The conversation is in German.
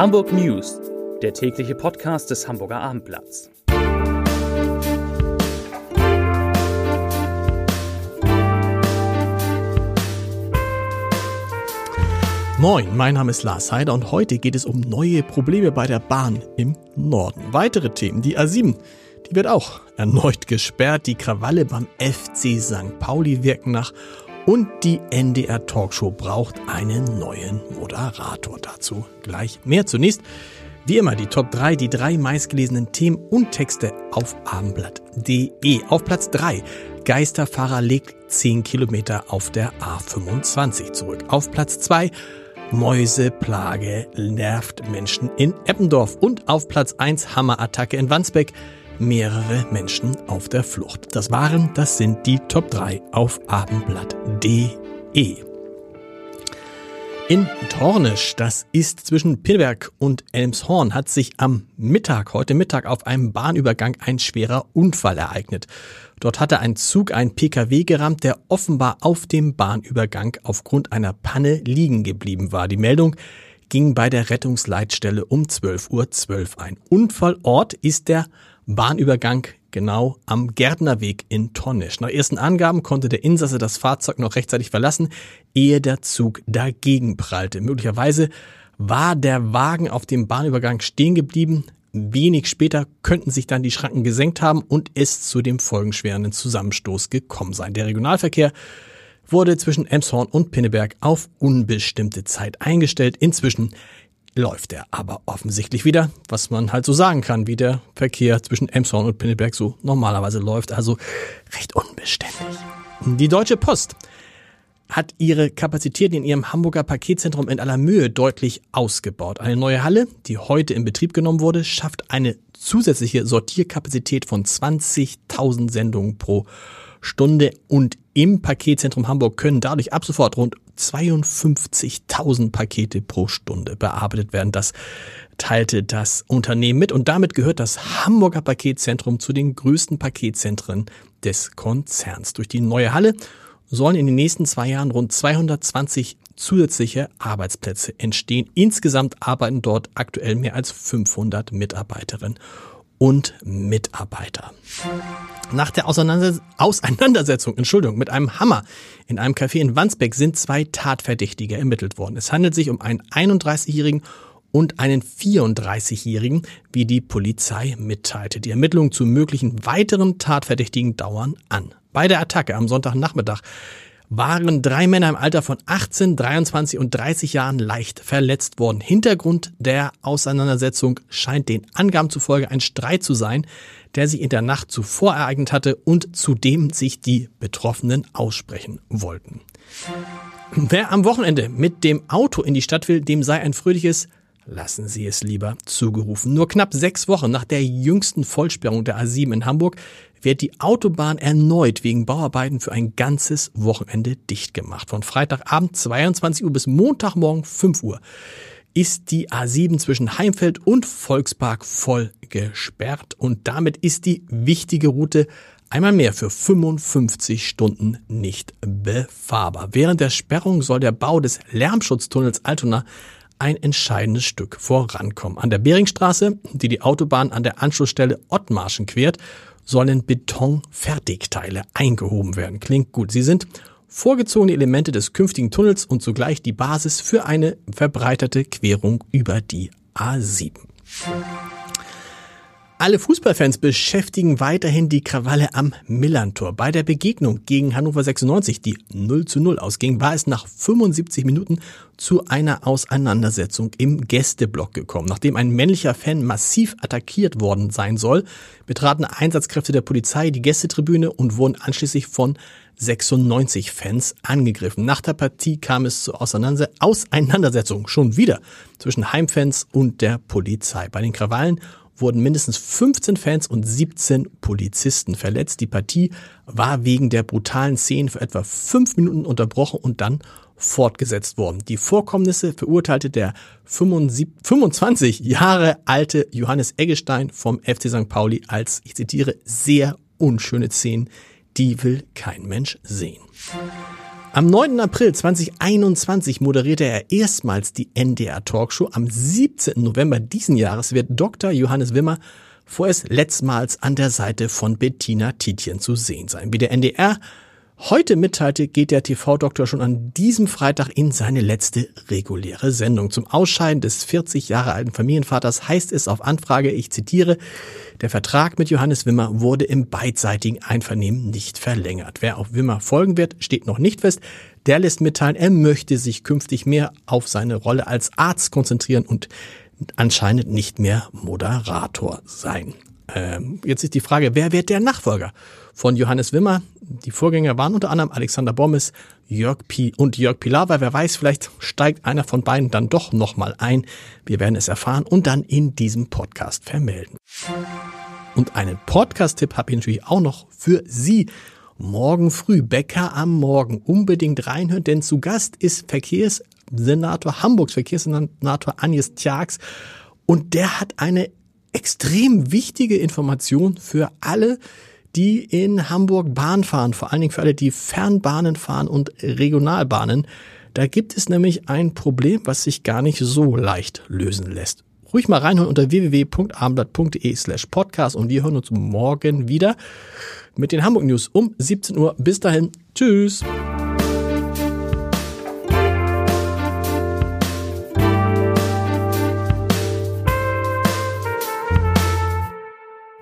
Hamburg News, der tägliche Podcast des Hamburger Abendblatts. Moin, mein Name ist Lars Heider und heute geht es um neue Probleme bei der Bahn im Norden. Weitere Themen, die A7, die wird auch erneut gesperrt, die Krawalle beim FC St. Pauli wirken nach und die NDR Talkshow braucht einen neuen Moderator. Dazu gleich mehr. Zunächst, wie immer, die Top 3, die drei meistgelesenen Themen und Texte auf abendblatt.de. Auf Platz 3, Geisterfahrer legt 10 Kilometer auf der A25 zurück. Auf Platz 2, Mäuseplage nervt Menschen in Eppendorf. Und auf Platz 1, Hammerattacke in Wandsbek mehrere Menschen auf der Flucht. Das waren, das sind die Top 3 auf abendblatt.de. In Tornisch, das ist zwischen Pinneberg und Elmshorn, hat sich am Mittag, heute Mittag, auf einem Bahnübergang ein schwerer Unfall ereignet. Dort hatte ein Zug ein Pkw gerammt, der offenbar auf dem Bahnübergang aufgrund einer Panne liegen geblieben war. Die Meldung ging bei der Rettungsleitstelle um 12.12 Uhr .12 ein. Unfallort ist der Bahnübergang genau am Gärtnerweg in Tonnisch. Nach ersten Angaben konnte der Insasse das Fahrzeug noch rechtzeitig verlassen, ehe der Zug dagegen prallte. Möglicherweise war der Wagen auf dem Bahnübergang stehen geblieben. Wenig später könnten sich dann die Schranken gesenkt haben und es zu dem folgenschweren Zusammenstoß gekommen sein. Der Regionalverkehr wurde zwischen Emshorn und Pinneberg auf unbestimmte Zeit eingestellt. Inzwischen läuft er aber offensichtlich wieder, was man halt so sagen kann, wie der Verkehr zwischen Emshorn und Pinneberg so normalerweise läuft, also recht unbeständig. Die Deutsche Post hat ihre Kapazitäten in ihrem Hamburger Paketzentrum in aller Mühe deutlich ausgebaut. Eine neue Halle, die heute in Betrieb genommen wurde, schafft eine zusätzliche Sortierkapazität von 20.000 Sendungen pro Stunde und im Paketzentrum Hamburg können dadurch ab sofort rund 52.000 Pakete pro Stunde bearbeitet werden. Das teilte das Unternehmen mit und damit gehört das Hamburger Paketzentrum zu den größten Paketzentren des Konzerns. Durch die neue Halle sollen in den nächsten zwei Jahren rund 220 zusätzliche Arbeitsplätze entstehen. Insgesamt arbeiten dort aktuell mehr als 500 Mitarbeiterinnen und Mitarbeiter. Nach der Auseinandersetzung Entschuldigung, mit einem Hammer in einem Café in Wandsbek sind zwei Tatverdächtige ermittelt worden. Es handelt sich um einen 31-jährigen und einen 34-jährigen, wie die Polizei mitteilte. Die Ermittlungen zu möglichen weiteren Tatverdächtigen dauern an. Bei der Attacke am Sonntagnachmittag waren drei Männer im Alter von 18, 23 und 30 Jahren leicht verletzt worden. Hintergrund der Auseinandersetzung scheint den Angaben zufolge ein Streit zu sein, der sich in der Nacht zuvor ereignet hatte und zu dem sich die Betroffenen aussprechen wollten. Wer am Wochenende mit dem Auto in die Stadt will, dem sei ein fröhliches Lassen Sie es lieber zugerufen. Nur knapp sechs Wochen nach der jüngsten Vollsperrung der A7 in Hamburg wird die Autobahn erneut wegen Bauarbeiten für ein ganzes Wochenende dicht gemacht. Von Freitagabend 22 Uhr bis Montagmorgen 5 Uhr ist die A7 zwischen Heimfeld und Volkspark voll gesperrt und damit ist die wichtige Route einmal mehr für 55 Stunden nicht befahrbar. Während der Sperrung soll der Bau des Lärmschutztunnels Altona ein entscheidendes Stück vorankommen. An der Beringstraße, die die Autobahn an der Anschlussstelle Ottmarschen quert, sollen Betonfertigteile eingehoben werden. Klingt gut. Sie sind vorgezogene Elemente des künftigen Tunnels und zugleich die Basis für eine verbreiterte Querung über die A7. Alle Fußballfans beschäftigen weiterhin die Krawalle am Millantor. Bei der Begegnung gegen Hannover 96, die 0 zu 0 ausging, war es nach 75 Minuten zu einer Auseinandersetzung im Gästeblock gekommen. Nachdem ein männlicher Fan massiv attackiert worden sein soll, betraten Einsatzkräfte der Polizei die Gästetribüne und wurden anschließend von 96 Fans angegriffen. Nach der Partie kam es zur Auseinandersetzung schon wieder zwischen Heimfans und der Polizei. Bei den Krawallen wurden mindestens 15 Fans und 17 Polizisten verletzt. Die Partie war wegen der brutalen Szenen für etwa fünf Minuten unterbrochen und dann fortgesetzt worden. Die Vorkommnisse verurteilte der 25 Jahre alte Johannes Eggestein vom FC St. Pauli als, ich zitiere, sehr unschöne Szenen, die will kein Mensch sehen. Am 9. April 2021 moderierte er erstmals die NDR Talkshow. Am 17. November diesen Jahres wird Dr. Johannes Wimmer vorerst letztmals an der Seite von Bettina Tietjen zu sehen sein. Wie der NDR heute mitteilte, geht der TV-Doktor schon an diesem Freitag in seine letzte reguläre Sendung. Zum Ausscheiden des 40 Jahre alten Familienvaters heißt es auf Anfrage, ich zitiere, der Vertrag mit Johannes Wimmer wurde im beidseitigen Einvernehmen nicht verlängert. Wer auf Wimmer folgen wird, steht noch nicht fest. Der lässt mitteilen, er möchte sich künftig mehr auf seine Rolle als Arzt konzentrieren und anscheinend nicht mehr Moderator sein. Ähm, jetzt ist die Frage, wer wird der Nachfolger von Johannes Wimmer? Die Vorgänger waren unter anderem Alexander Bommes, Jörg P. und Jörg Pilawa. Wer weiß, vielleicht steigt einer von beiden dann doch nochmal ein. Wir werden es erfahren und dann in diesem Podcast vermelden. Und einen Podcast-Tipp habe ich natürlich auch noch für Sie. Morgen früh, Bäcker am Morgen, unbedingt reinhören, denn zu Gast ist Verkehrssenator, Hamburgs Verkehrssenator Agnes Tjax und der hat eine extrem wichtige Information für alle, die in Hamburg Bahn fahren, vor allen Dingen für alle, die Fernbahnen fahren und Regionalbahnen. Da gibt es nämlich ein Problem, was sich gar nicht so leicht lösen lässt. Ruhig mal reinhören unter www.abendblatt.de slash podcast und wir hören uns morgen wieder mit den Hamburg News um 17 Uhr. Bis dahin. Tschüss.